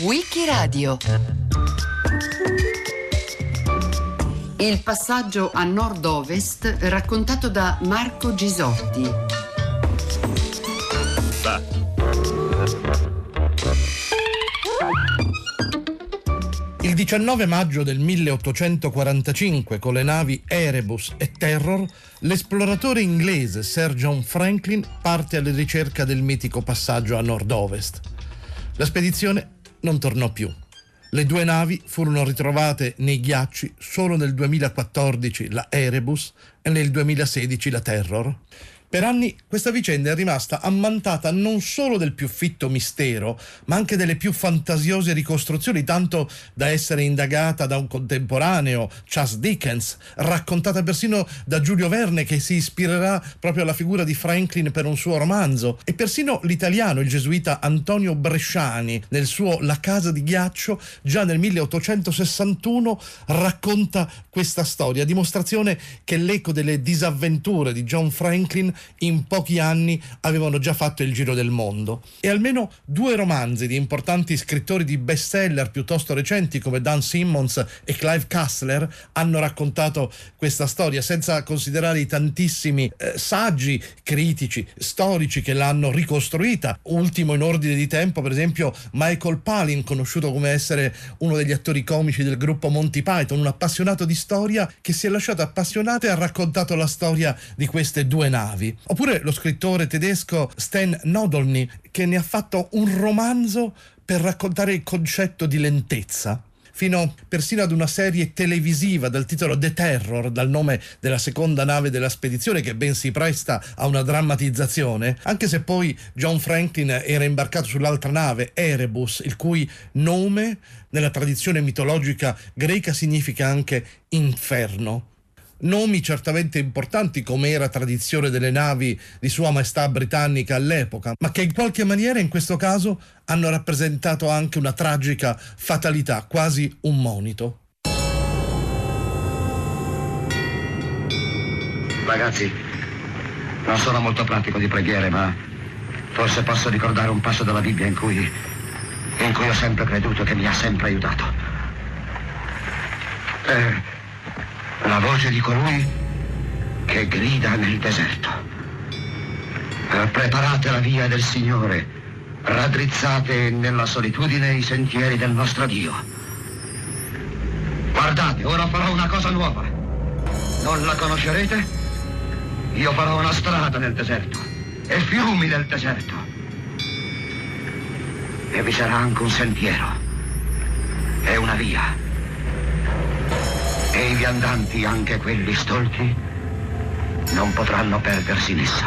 Wikiradio Il passaggio a nord-ovest raccontato da Marco Gisotti. 19 maggio del 1845, con le navi Erebus e Terror, l'esploratore inglese Sir John Franklin parte alla ricerca del mitico passaggio a nord-ovest. La spedizione non tornò più. Le due navi furono ritrovate nei ghiacci solo nel 2014 la Erebus e nel 2016 la Terror. Per anni questa vicenda è rimasta ammantata non solo del più fitto mistero, ma anche delle più fantasiose ricostruzioni, tanto da essere indagata da un contemporaneo, Charles Dickens, raccontata persino da Giulio Verne che si ispirerà proprio alla figura di Franklin per un suo romanzo, e persino l'italiano, il gesuita Antonio Bresciani, nel suo La casa di ghiaccio, già nel 1861 racconta questa storia, dimostrazione che l'eco delle disavventure di John Franklin in pochi anni avevano già fatto il giro del mondo. E almeno due romanzi di importanti scrittori di bestseller piuttosto recenti come Dan Simmons e Clive Kassler hanno raccontato questa storia, senza considerare i tantissimi eh, saggi critici, storici che l'hanno ricostruita. Ultimo in ordine di tempo, per esempio, Michael Palin, conosciuto come essere uno degli attori comici del gruppo Monty Python, un appassionato di storia che si è lasciato appassionato e ha raccontato la storia di queste due navi. Oppure lo scrittore tedesco Sten Nodolny che ne ha fatto un romanzo per raccontare il concetto di lentezza fino persino ad una serie televisiva dal titolo The Terror, dal nome della seconda nave della spedizione che ben si presta a una drammatizzazione, anche se poi John Franklin era imbarcato sull'altra nave, Erebus, il cui nome nella tradizione mitologica greca significa anche inferno nomi certamente importanti come era tradizione delle navi di Sua Maestà britannica all'epoca, ma che in qualche maniera in questo caso hanno rappresentato anche una tragica fatalità, quasi un monito. Ragazzi, non sono molto pratico di preghiere, ma forse posso ricordare un passo della Bibbia in cui, in cui ho sempre creduto che mi ha sempre aiutato. Eh, la voce di colui che grida nel deserto. Preparate la via del Signore, raddrizzate nella solitudine i sentieri del nostro Dio. Guardate, ora farò una cosa nuova. Non la conoscerete? Io farò una strada nel deserto e fiumi nel deserto. E vi sarà anche un sentiero e una via e i viandanti, anche quelli stolti, non potranno perdersi in essa.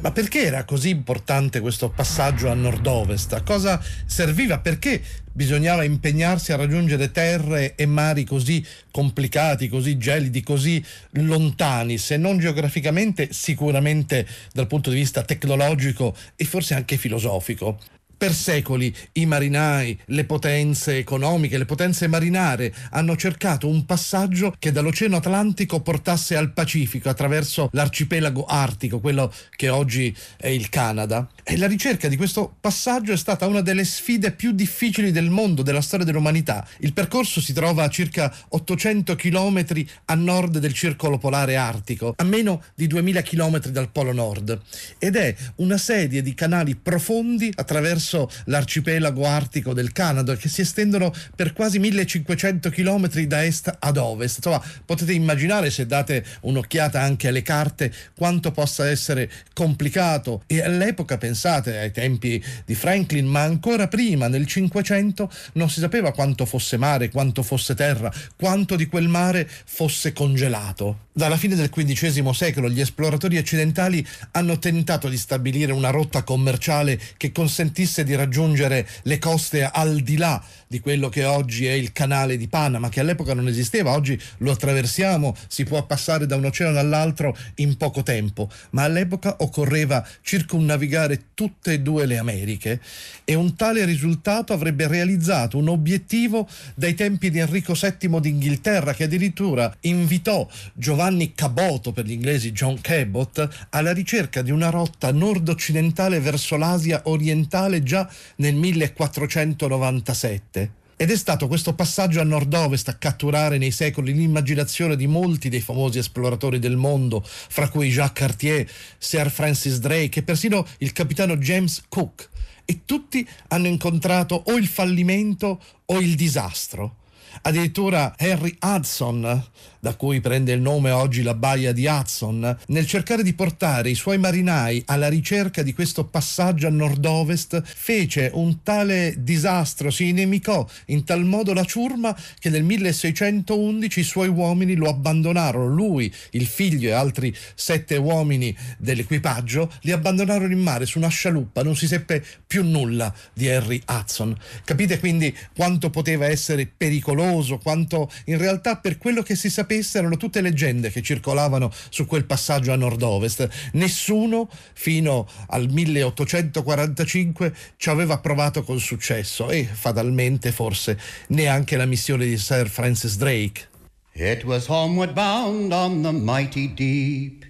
Ma perché era così importante questo passaggio a nord-ovest? A cosa serviva? Perché bisognava impegnarsi a raggiungere terre e mari così complicati, così gelidi, così lontani, se non geograficamente, sicuramente dal punto di vista tecnologico e forse anche filosofico? Per secoli i marinai, le potenze economiche, le potenze marinare hanno cercato un passaggio che dall'Oceano Atlantico portasse al Pacifico attraverso l'arcipelago artico, quello che oggi è il Canada. E la ricerca di questo passaggio è stata una delle sfide più difficili del mondo, della storia dell'umanità. Il percorso si trova a circa 800 km a nord del circolo polare artico, a meno di 2000 km dal Polo Nord, ed è una serie di canali profondi attraverso attraverso l'arcipelago artico del Canada che si estendono per quasi 1500 km da est ad ovest. Insomma, potete immaginare se date un'occhiata anche alle carte quanto possa essere complicato e all'epoca pensate ai tempi di Franklin, ma ancora prima nel 500 non si sapeva quanto fosse mare, quanto fosse terra, quanto di quel mare fosse congelato. Dalla fine del XV secolo gli esploratori occidentali hanno tentato di stabilire una rotta commerciale che consentisse consentisse di raggiungere le coste al di là di quello che oggi è il canale di Panama, che all'epoca non esisteva, oggi lo attraversiamo, si può passare da un oceano all'altro in poco tempo, ma all'epoca occorreva circumnavigare tutte e due le Americhe e un tale risultato avrebbe realizzato un obiettivo dai tempi di Enrico VII d'Inghilterra, che addirittura invitò Giovanni Cabot, per gli inglesi John Cabot, alla ricerca di una rotta nord-occidentale verso l'Asia orientale già nel 1497. Ed è stato questo passaggio a nord-ovest a catturare nei secoli l'immaginazione di molti dei famosi esploratori del mondo, fra cui Jacques Cartier, Sir Francis Drake e persino il capitano James Cook. E tutti hanno incontrato o il fallimento o il disastro. Addirittura Henry Hudson, da cui prende il nome oggi la baia di Hudson, nel cercare di portare i suoi marinai alla ricerca di questo passaggio a nord-ovest, fece un tale disastro, si inimicò in tal modo la ciurma che nel 1611 i suoi uomini lo abbandonarono. Lui, il figlio e altri sette uomini dell'equipaggio li abbandonarono in mare su una scialuppa, non si seppe più nulla di Henry Hudson. Capite quindi quanto poteva essere pericoloso, quanto in realtà per quello che si sapeva sapesse erano tutte leggende che circolavano su quel passaggio a nord-ovest. Nessuno fino al 1845 ci aveva provato con successo e fatalmente forse neanche la missione di Sir Francis Drake. It was homeward bound on the mighty deep.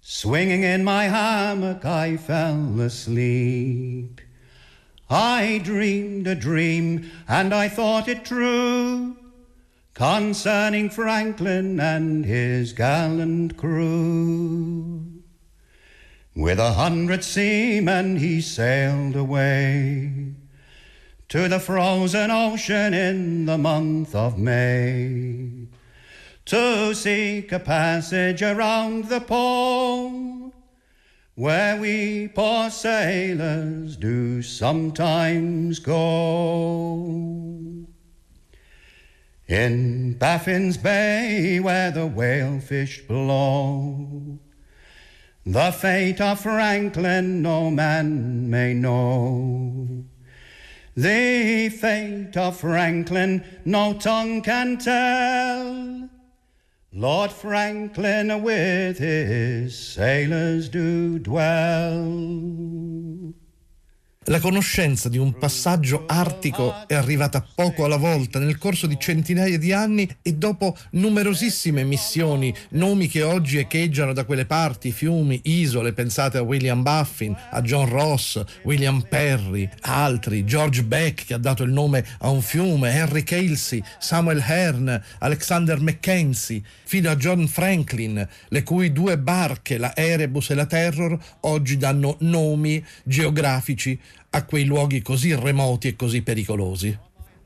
Swinging in my hammock, I fell asleep. I dreamed a dream, and I thought it true. Concerning Franklin and his gallant crew. With a hundred seamen he sailed away to the frozen ocean in the month of May to seek a passage around the pole where we poor sailors do sometimes go. In Baffin's Bay, where the whalefish blow, the fate of Franklin no man may know. The fate of Franklin no tongue can tell. Lord Franklin with his sailors do dwell. La conoscenza di un passaggio artico è arrivata poco alla volta nel corso di centinaia di anni e dopo numerosissime missioni, nomi che oggi echeggiano da quelle parti, fiumi, isole, pensate a William Buffin, a John Ross, William Perry, altri, George Beck che ha dato il nome a un fiume, Henry Casey, Samuel Hearn, Alexander Mackenzie, fino a John Franklin, le cui due barche, la Erebus e la Terror, oggi danno nomi geografici a quei luoghi così remoti e così pericolosi.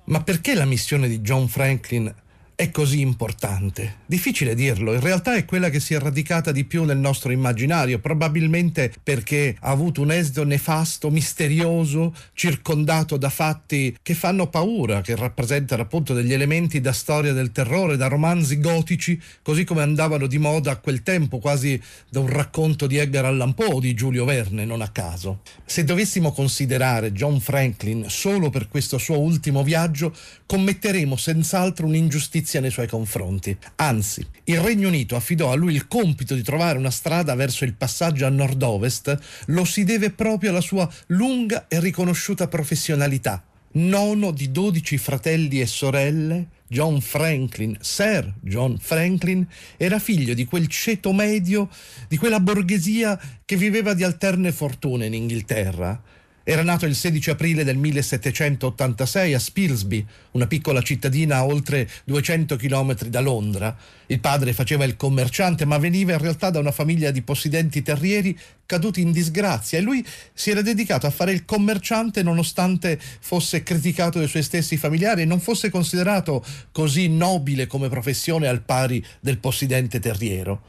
Ma perché la missione di John Franklin è così importante? Difficile dirlo, in realtà è quella che si è radicata di più nel nostro immaginario, probabilmente perché ha avuto un esito nefasto, misterioso, circondato da fatti che fanno paura, che rappresentano appunto degli elementi da storia del terrore, da romanzi gotici, così come andavano di moda a quel tempo, quasi da un racconto di Edgar Allan Poe o di Giulio Verne, non a caso. Se dovessimo considerare John Franklin solo per questo suo ultimo viaggio, commetteremo senz'altro un'ingiustizia giustizia nei suoi confronti. Anzi, il Regno Unito affidò a lui il compito di trovare una strada verso il passaggio a nord-ovest, lo si deve proprio alla sua lunga e riconosciuta professionalità. Nono di dodici fratelli e sorelle, John Franklin, Sir John Franklin, era figlio di quel ceto medio, di quella borghesia che viveva di alterne fortune in Inghilterra era nato il 16 aprile del 1786 a Spilsby, una piccola cittadina a oltre 200 km da Londra. Il padre faceva il commerciante, ma veniva in realtà da una famiglia di possidenti terrieri caduti in disgrazia e lui si era dedicato a fare il commerciante nonostante fosse criticato dai suoi stessi familiari e non fosse considerato così nobile come professione al pari del possidente terriero.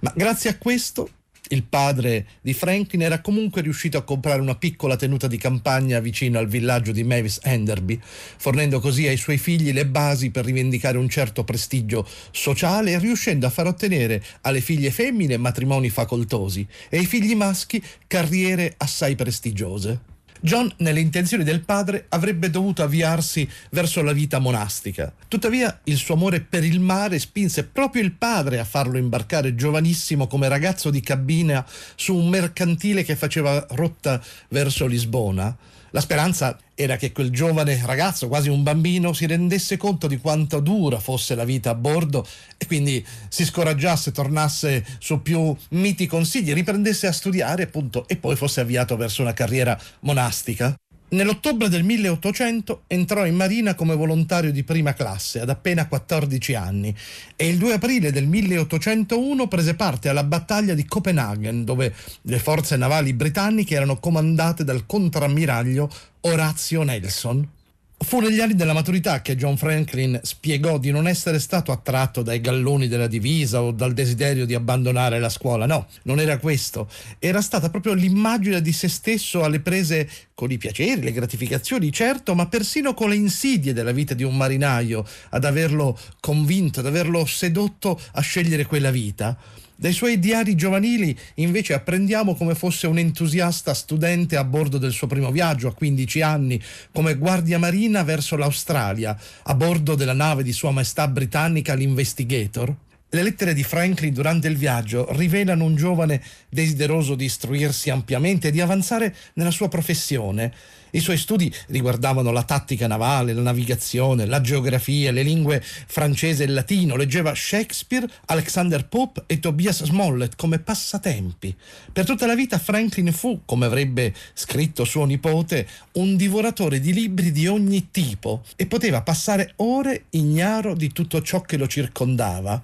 Ma grazie a questo il padre di Franklin era comunque riuscito a comprare una piccola tenuta di campagna vicino al villaggio di Mavis Enderby, fornendo così ai suoi figli le basi per rivendicare un certo prestigio sociale e riuscendo a far ottenere alle figlie femmine matrimoni facoltosi e ai figli maschi carriere assai prestigiose. John, nelle intenzioni del padre, avrebbe dovuto avviarsi verso la vita monastica. Tuttavia, il suo amore per il mare spinse proprio il padre a farlo imbarcare giovanissimo come ragazzo di cabina su un mercantile che faceva rotta verso Lisbona. La speranza era che quel giovane ragazzo, quasi un bambino, si rendesse conto di quanto dura fosse la vita a bordo e quindi si scoraggiasse, tornasse su più miti consigli, riprendesse a studiare appunto e poi fosse avviato verso una carriera monastica. Nell'ottobre del 1800 entrò in marina come volontario di prima classe ad appena 14 anni e il 2 aprile del 1801 prese parte alla battaglia di Copenaghen dove le forze navali britanniche erano comandate dal contrammiraglio Orazio Nelson. Fu negli anni della maturità che John Franklin spiegò di non essere stato attratto dai galloni della divisa o dal desiderio di abbandonare la scuola. No, non era questo. Era stata proprio l'immagine di se stesso alle prese con i piaceri, le gratificazioni, certo, ma persino con le insidie della vita di un marinaio ad averlo convinto, ad averlo sedotto a scegliere quella vita. Dai suoi diari giovanili invece apprendiamo come fosse un entusiasta studente a bordo del suo primo viaggio a 15 anni, come guardia marina verso l'Australia, a bordo della nave di Sua Maestà Britannica l'Investigator. Le lettere di Franklin durante il viaggio rivelano un giovane desideroso di istruirsi ampiamente e di avanzare nella sua professione. I suoi studi riguardavano la tattica navale, la navigazione, la geografia, le lingue francese e latino. Leggeva Shakespeare, Alexander Pope e Tobias Smollett come passatempi. Per tutta la vita Franklin fu, come avrebbe scritto suo nipote, un divoratore di libri di ogni tipo e poteva passare ore ignaro di tutto ciò che lo circondava.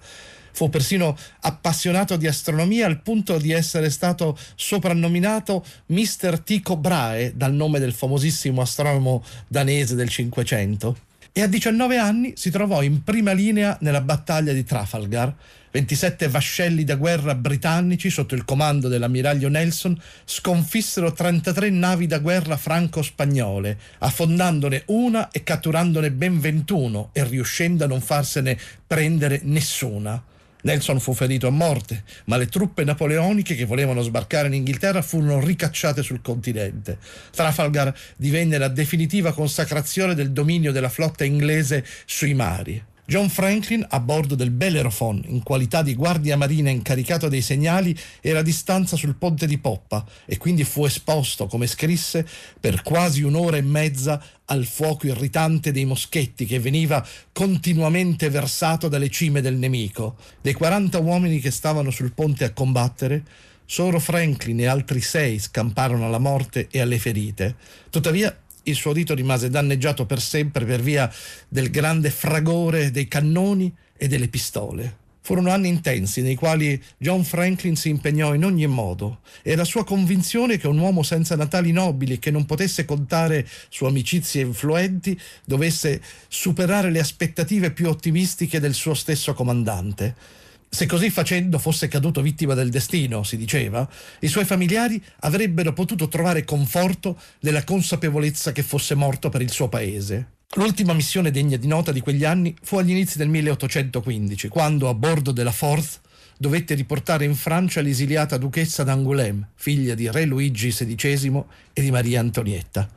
Fu persino appassionato di astronomia al punto di essere stato soprannominato Mr. Tycho Brahe dal nome del famosissimo astronomo danese del Cinquecento. E a 19 anni si trovò in prima linea nella battaglia di Trafalgar. 27 vascelli da guerra britannici sotto il comando dell'ammiraglio Nelson sconfissero 33 navi da guerra franco-spagnole, affondandone una e catturandone ben 21 e riuscendo a non farsene prendere nessuna. Nelson fu ferito a morte, ma le truppe napoleoniche che volevano sbarcare in Inghilterra furono ricacciate sul continente. Trafalgar divenne la definitiva consacrazione del dominio della flotta inglese sui mari. John Franklin, a bordo del Bellerophon, in qualità di guardia marina incaricato dei segnali, era a distanza sul ponte di poppa e quindi fu esposto, come scrisse, per quasi un'ora e mezza al fuoco irritante dei moschetti che veniva continuamente versato dalle cime del nemico. Dei 40 uomini che stavano sul ponte a combattere, solo Franklin e altri sei scamparono alla morte e alle ferite. Tuttavia il suo dito rimase danneggiato per sempre per via del grande fragore dei cannoni e delle pistole. Furono anni intensi nei quali John Franklin si impegnò in ogni modo e la sua convinzione che un uomo senza natali nobili che non potesse contare su amicizie influenti dovesse superare le aspettative più ottimistiche del suo stesso comandante. Se così facendo fosse caduto vittima del destino, si diceva, i suoi familiari avrebbero potuto trovare conforto nella consapevolezza che fosse morto per il suo paese. L'ultima missione degna di nota di quegli anni fu agli inizi del 1815, quando a bordo della Forth dovette riportare in Francia l'esiliata duchessa d'Angoulême, figlia di re Luigi XVI e di Maria Antonietta.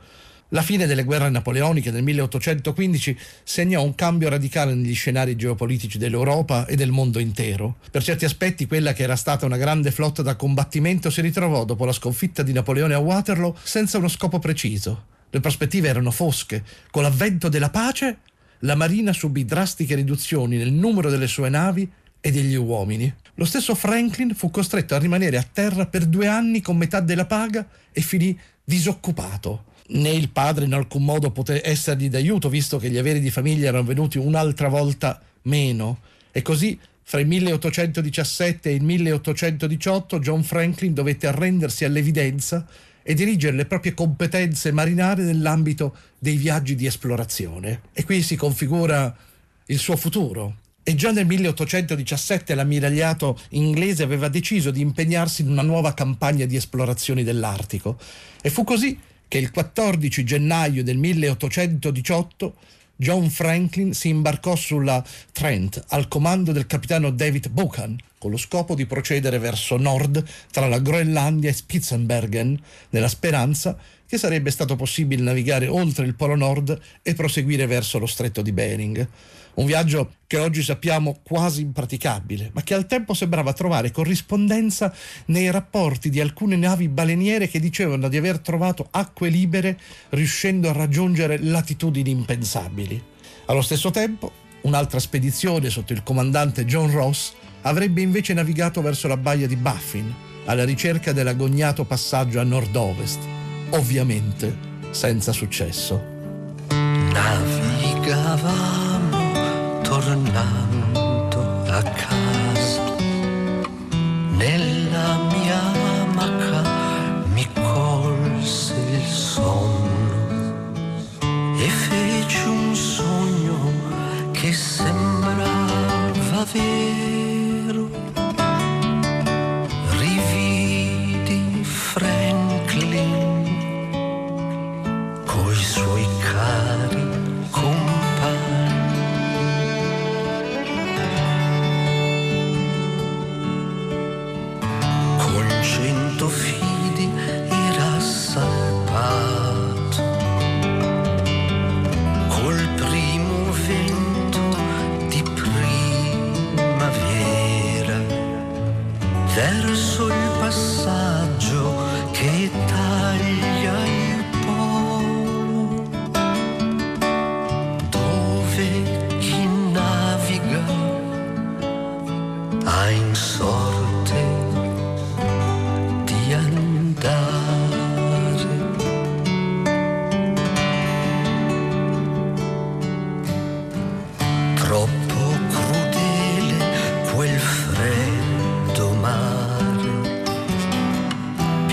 La fine delle guerre napoleoniche del 1815 segnò un cambio radicale negli scenari geopolitici dell'Europa e del mondo intero. Per certi aspetti quella che era stata una grande flotta da combattimento si ritrovò dopo la sconfitta di Napoleone a Waterloo senza uno scopo preciso. Le prospettive erano fosche. Con l'avvento della pace, la Marina subì drastiche riduzioni nel numero delle sue navi e degli uomini. Lo stesso Franklin fu costretto a rimanere a terra per due anni con metà della paga e finì disoccupato né il padre in alcun modo poté essergli d'aiuto, visto che gli averi di famiglia erano venuti un'altra volta meno. E così, fra il 1817 e il 1818, John Franklin dovette arrendersi all'evidenza e dirigere le proprie competenze marinare nell'ambito dei viaggi di esplorazione. E qui si configura il suo futuro. E già nel 1817 l'ammiragliato inglese aveva deciso di impegnarsi in una nuova campagna di esplorazioni dell'Artico. E fu così che il 14 gennaio del 1818 John Franklin si imbarcò sulla Trent al comando del capitano David Buchan con lo scopo di procedere verso nord tra la Groenlandia e Spitzenbergen nella speranza che sarebbe stato possibile navigare oltre il Polo Nord e proseguire verso lo stretto di Bering. Un viaggio che oggi sappiamo quasi impraticabile, ma che al tempo sembrava trovare corrispondenza nei rapporti di alcune navi baleniere che dicevano di aver trovato acque libere riuscendo a raggiungere latitudini impensabili. Allo stesso tempo, un'altra spedizione sotto il comandante John Ross avrebbe invece navigato verso la baia di Baffin alla ricerca dell'agognato passaggio a nord-ovest ovviamente senza successo. Navigavamo tornando a casa. Nella mia maca mi colse il sonno e feci un sogno che sembrava vero.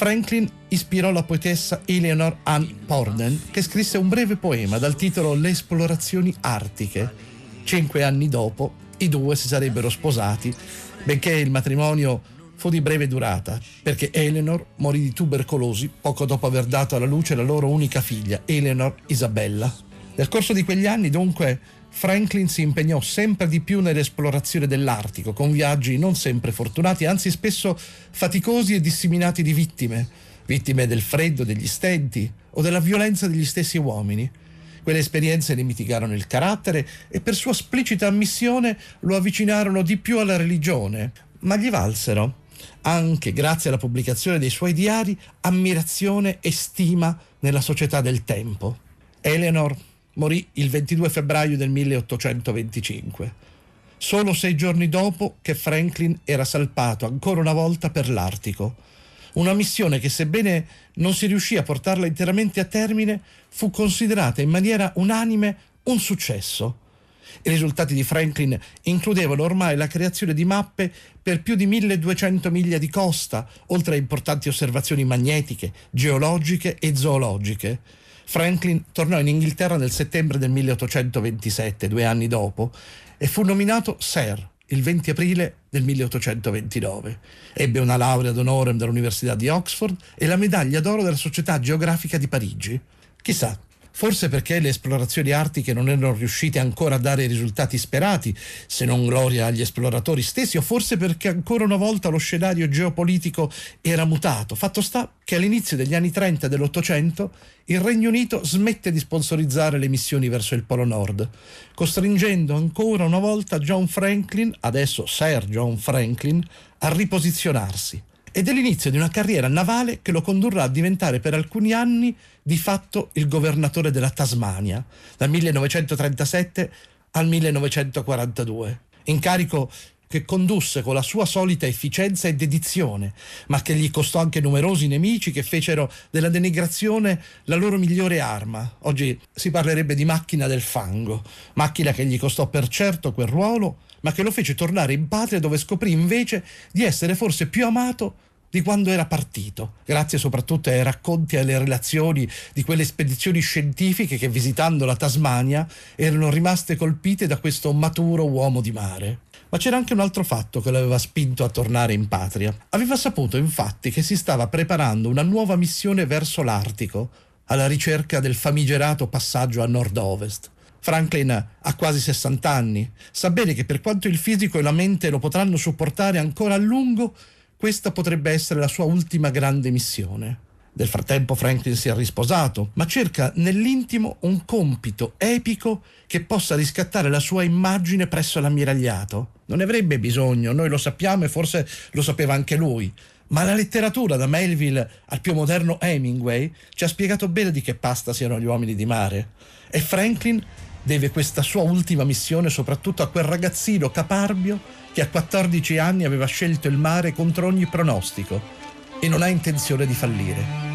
Franklin ispirò la poetessa Eleanor Ann Porden, che scrisse un breve poema dal titolo Le esplorazioni artiche. Cinque anni dopo, i due si sarebbero sposati, benché il matrimonio fu di breve durata, perché Eleanor morì di tubercolosi poco dopo aver dato alla luce la loro unica figlia, Eleanor Isabella. Nel corso di quegli anni, dunque, Franklin si impegnò sempre di più nell'esplorazione dell'Artico, con viaggi non sempre fortunati, anzi spesso faticosi e disseminati di vittime, vittime del freddo, degli stenti o della violenza degli stessi uomini. Quelle esperienze ne mitigarono il carattere e per sua esplicita ammissione lo avvicinarono di più alla religione, ma gli valsero, anche grazie alla pubblicazione dei suoi diari, ammirazione e stima nella società del tempo. Eleanor morì il 22 febbraio del 1825, solo sei giorni dopo che Franklin era salpato ancora una volta per l'Artico. Una missione che, sebbene non si riuscì a portarla interamente a termine, fu considerata in maniera unanime un successo. I risultati di Franklin includevano ormai la creazione di mappe per più di 1200 miglia di costa, oltre a importanti osservazioni magnetiche, geologiche e zoologiche. Franklin tornò in Inghilterra nel settembre del 1827, due anni dopo, e fu nominato Sir il 20 aprile del 1829. Ebbe una laurea d'onore dall'Università di Oxford e la medaglia d'oro della Società Geografica di Parigi. Chissà, Forse perché le esplorazioni artiche non erano riuscite ancora a dare i risultati sperati, se non gloria agli esploratori stessi, o forse perché ancora una volta lo scenario geopolitico era mutato. Fatto sta che all'inizio degli anni 30 dell'Ottocento il Regno Unito smette di sponsorizzare le missioni verso il Polo Nord, costringendo ancora una volta John Franklin, adesso Sir John Franklin, a riposizionarsi ed è l'inizio di una carriera navale che lo condurrà a diventare per alcuni anni di fatto il governatore della Tasmania, dal 1937 al 1942, incarico che condusse con la sua solita efficienza e dedizione, ma che gli costò anche numerosi nemici che fecero della denigrazione la loro migliore arma. Oggi si parlerebbe di macchina del fango, macchina che gli costò per certo quel ruolo, ma che lo fece tornare in patria dove scoprì invece di essere forse più amato di quando era partito, grazie soprattutto ai racconti e alle relazioni di quelle spedizioni scientifiche che visitando la Tasmania erano rimaste colpite da questo maturo uomo di mare. Ma c'era anche un altro fatto che l'aveva spinto a tornare in patria. Aveva saputo infatti che si stava preparando una nuova missione verso l'Artico, alla ricerca del famigerato passaggio a nord-ovest. Franklin ha quasi 60 anni, sa bene che per quanto il fisico e la mente lo potranno supportare ancora a lungo, questa potrebbe essere la sua ultima grande missione. Nel frattempo Franklin si è risposato, ma cerca nell'intimo un compito epico che possa riscattare la sua immagine presso l'ammiragliato. Non ne avrebbe bisogno, noi lo sappiamo e forse lo sapeva anche lui, ma la letteratura da Melville al più moderno Hemingway ci ha spiegato bene di che pasta siano gli uomini di mare. E Franklin deve questa sua ultima missione soprattutto a quel ragazzino caparbio che a 14 anni aveva scelto il mare contro ogni pronostico e non ha intenzione di fallire.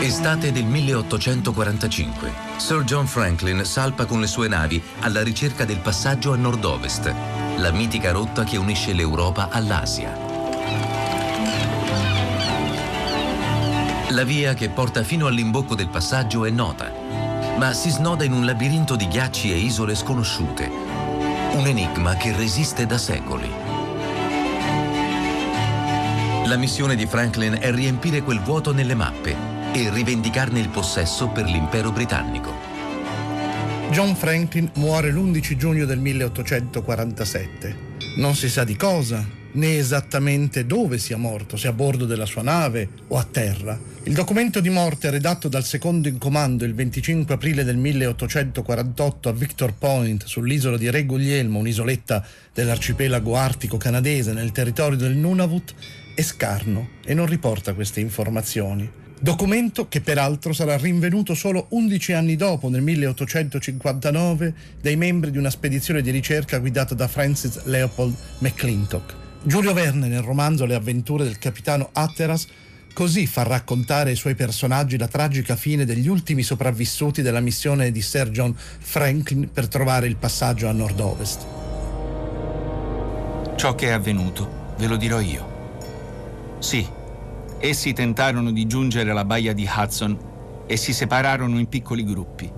Estate del 1845. Sir John Franklin salpa con le sue navi alla ricerca del passaggio a nord-ovest, la mitica rotta che unisce l'Europa all'Asia. La via che porta fino all'imbocco del passaggio è nota, ma si snoda in un labirinto di ghiacci e isole sconosciute, un enigma che resiste da secoli. La missione di Franklin è riempire quel vuoto nelle mappe e rivendicarne il possesso per l'impero britannico. John Franklin muore l'11 giugno del 1847. Non si sa di cosa, né esattamente dove sia morto, se a bordo della sua nave o a terra. Il documento di morte redatto dal secondo in comando il 25 aprile del 1848 a Victor Point sull'isola di Re Guglielmo, un'isoletta dell'arcipelago artico canadese nel territorio del Nunavut, è scarno e non riporta queste informazioni. Documento che peraltro sarà rinvenuto solo 11 anni dopo, nel 1859, dai membri di una spedizione di ricerca guidata da Francis Leopold McClintock. Giulio Verne, nel romanzo Le avventure del capitano Hatteras, così fa raccontare ai suoi personaggi la tragica fine degli ultimi sopravvissuti della missione di Sir John Franklin per trovare il passaggio a nord-ovest. Ciò che è avvenuto, ve lo dirò io. Sì, Essi tentarono di giungere alla baia di Hudson e si separarono in piccoli gruppi.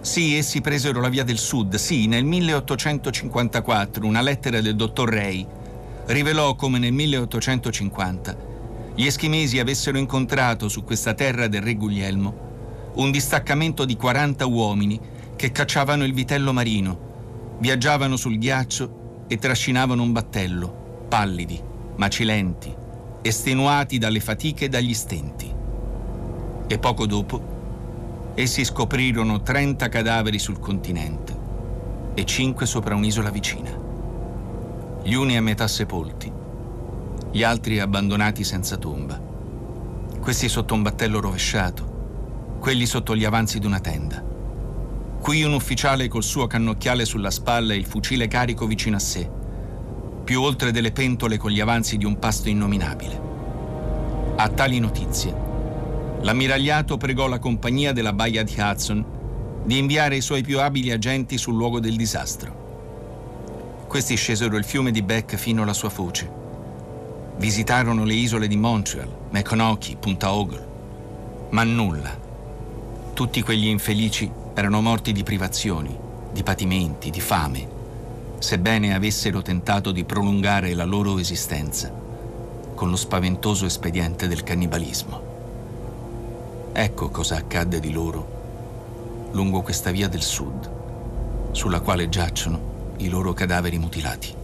Sì, essi presero la via del sud. Sì, nel 1854 una lettera del dottor Ray rivelò come nel 1850 gli eschimesi avessero incontrato su questa terra del re Guglielmo un distaccamento di 40 uomini che cacciavano il vitello marino, viaggiavano sul ghiaccio e trascinavano un battello, pallidi, macilenti, estenuati dalle fatiche e dagli stenti. E poco dopo essi scoprirono 30 cadaveri sul continente e 5 sopra un'isola vicina. Gli uni a metà sepolti, gli altri abbandonati senza tomba. Questi sotto un battello rovesciato, quelli sotto gli avanzi di una tenda. Qui un ufficiale col suo cannocchiale sulla spalla e il fucile carico vicino a sé più oltre delle pentole con gli avanzi di un pasto innominabile. A tali notizie, l'ammiragliato pregò la compagnia della baia di Hudson di inviare i suoi più abili agenti sul luogo del disastro. Questi scesero il fiume di Beck fino alla sua foce. Visitarono le isole di Montreal, Maconochie, Punta Ogle, ma nulla. Tutti quegli infelici erano morti di privazioni, di patimenti, di fame sebbene avessero tentato di prolungare la loro esistenza con lo spaventoso espediente del cannibalismo. Ecco cosa accadde di loro lungo questa via del sud, sulla quale giacciono i loro cadaveri mutilati.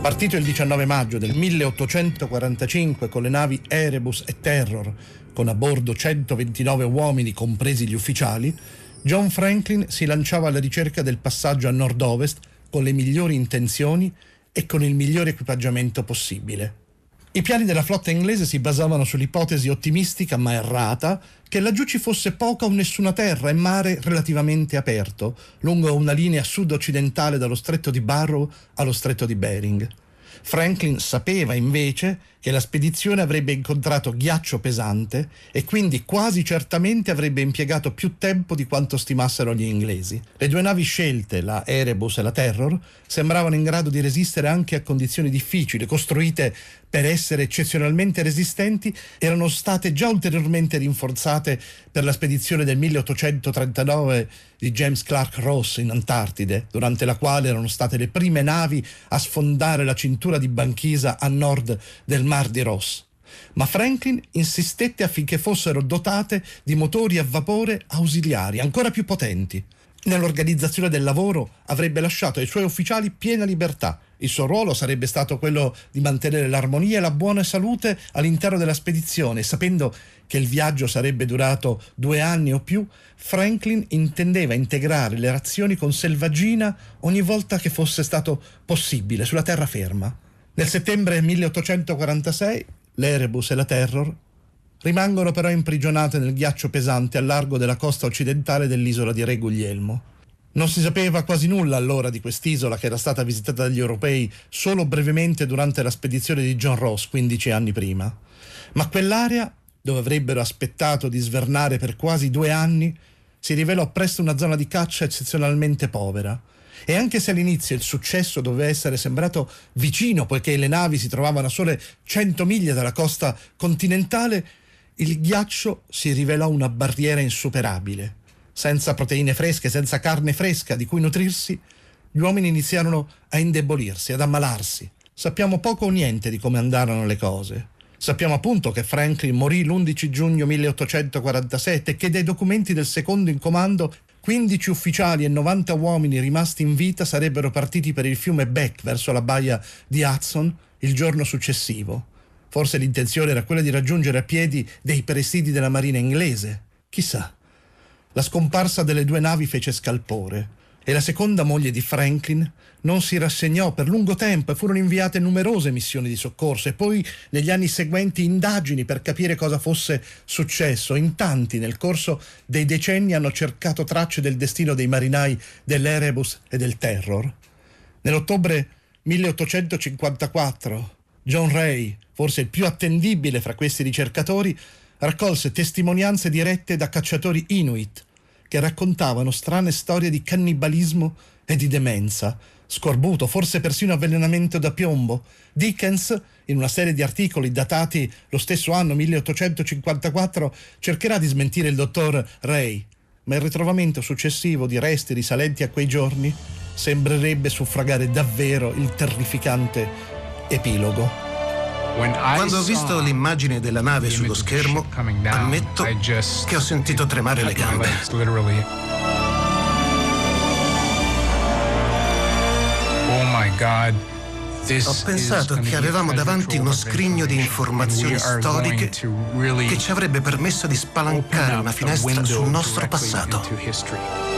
Partito il 19 maggio del 1845 con le navi Erebus e Terror, con a bordo 129 uomini compresi gli ufficiali, John Franklin si lanciava alla ricerca del passaggio a nord-ovest con le migliori intenzioni e con il migliore equipaggiamento possibile. I piani della flotta inglese si basavano sull'ipotesi ottimistica ma errata che laggiù ci fosse poca o nessuna terra e mare relativamente aperto, lungo una linea sud-occidentale dallo stretto di Barrow allo stretto di Bering. Franklin sapeva invece che la spedizione avrebbe incontrato ghiaccio pesante e quindi quasi certamente avrebbe impiegato più tempo di quanto stimassero gli inglesi. Le due navi scelte, la Erebus e la Terror, sembravano in grado di resistere anche a condizioni difficili, costruite per essere eccezionalmente resistenti, erano state già ulteriormente rinforzate per la spedizione del 1839 di James Clark Ross in Antartide, durante la quale erano state le prime navi a sfondare la cintura di banchisa a nord del Mar di Ross. Ma Franklin insistette affinché fossero dotate di motori a vapore ausiliari ancora più potenti. Nell'organizzazione del lavoro avrebbe lasciato ai suoi ufficiali piena libertà. Il suo ruolo sarebbe stato quello di mantenere l'armonia e la buona salute all'interno della spedizione, sapendo che il viaggio sarebbe durato due anni o più, Franklin intendeva integrare le razioni con selvaggina ogni volta che fosse stato possibile sulla terraferma. Nel settembre 1846 l'Erebus e la Terror rimangono però imprigionate nel ghiaccio pesante al largo della costa occidentale dell'isola di Re Guglielmo. Non si sapeva quasi nulla allora di quest'isola che era stata visitata dagli europei solo brevemente durante la spedizione di John Ross 15 anni prima. Ma quell'area, dove avrebbero aspettato di svernare per quasi due anni, si rivelò presto una zona di caccia eccezionalmente povera. E anche se all'inizio il successo doveva essere sembrato vicino, poiché le navi si trovavano a sole 100 miglia dalla costa continentale, il ghiaccio si rivelò una barriera insuperabile. Senza proteine fresche, senza carne fresca di cui nutrirsi, gli uomini iniziarono a indebolirsi, ad ammalarsi. Sappiamo poco o niente di come andarono le cose. Sappiamo appunto che Franklin morì l'11 giugno 1847 e che dai documenti del secondo in comando 15 ufficiali e 90 uomini rimasti in vita sarebbero partiti per il fiume Beck verso la baia di Hudson il giorno successivo. Forse l'intenzione era quella di raggiungere a piedi dei presidi della marina inglese. Chissà. La scomparsa delle due navi fece scalpore e la seconda moglie di Franklin non si rassegnò per lungo tempo e furono inviate numerose missioni di soccorso e poi negli anni seguenti indagini per capire cosa fosse successo. In tanti nel corso dei decenni hanno cercato tracce del destino dei marinai dell'Erebus e del Terror. Nell'ottobre 1854 John Ray, forse il più attendibile fra questi ricercatori, raccolse testimonianze dirette da cacciatori inuit che raccontavano strane storie di cannibalismo e di demenza, scorbuto, forse persino avvelenamento da piombo. Dickens, in una serie di articoli datati lo stesso anno 1854, cercherà di smentire il dottor Ray, ma il ritrovamento successivo di resti risalenti a quei giorni sembrerebbe suffragare davvero il terrificante epilogo. Quando ho visto l'immagine della nave sullo schermo, ammetto che ho sentito tremare le gambe. Ho pensato che avevamo davanti uno scrigno di informazioni storiche che ci avrebbe permesso di spalancare una finestra sul nostro passato.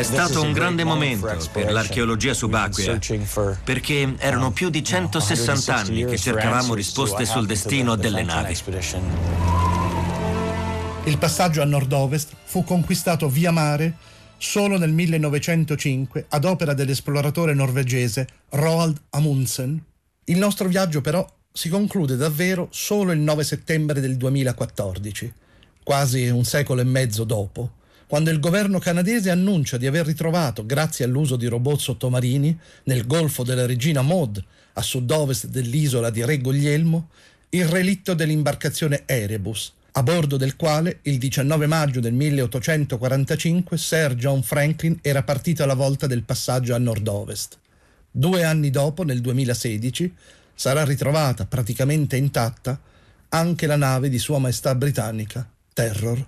È stato un grande momento per l'archeologia subacquea, perché erano più di 160 anni che cercavamo risposte sul destino delle navi. Il passaggio a nord-ovest fu conquistato via mare solo nel 1905 ad opera dell'esploratore norvegese Roald Amundsen. Il nostro viaggio però si conclude davvero solo il 9 settembre del 2014, quasi un secolo e mezzo dopo quando il governo canadese annuncia di aver ritrovato, grazie all'uso di robot sottomarini, nel golfo della regina Maud, a sud-ovest dell'isola di Re Guglielmo, il relitto dell'imbarcazione Erebus, a bordo del quale il 19 maggio del 1845 Sir John Franklin era partito alla volta del passaggio a nord-ovest. Due anni dopo, nel 2016, sarà ritrovata praticamente intatta anche la nave di Sua Maestà Britannica, Terror.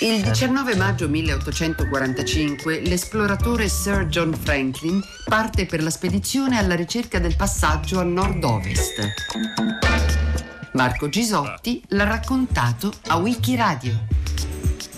Il 19 maggio 1845 l'esploratore Sir John Franklin parte per la spedizione alla ricerca del passaggio a nord-ovest. Marco Gisotti l'ha raccontato a Wikiradio.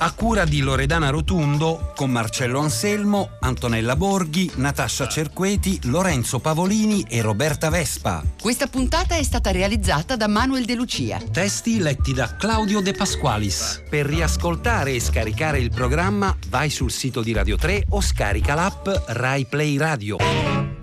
A cura di Loredana Rotundo con Marcello Anselmo, Antonella Borghi, Natascia Cerqueti, Lorenzo Pavolini e Roberta Vespa. Questa puntata è stata realizzata da Manuel De Lucia. Testi letti da Claudio De Pasqualis. Per riascoltare e scaricare il programma vai sul sito di Radio 3 o scarica l'app Rai Play Radio.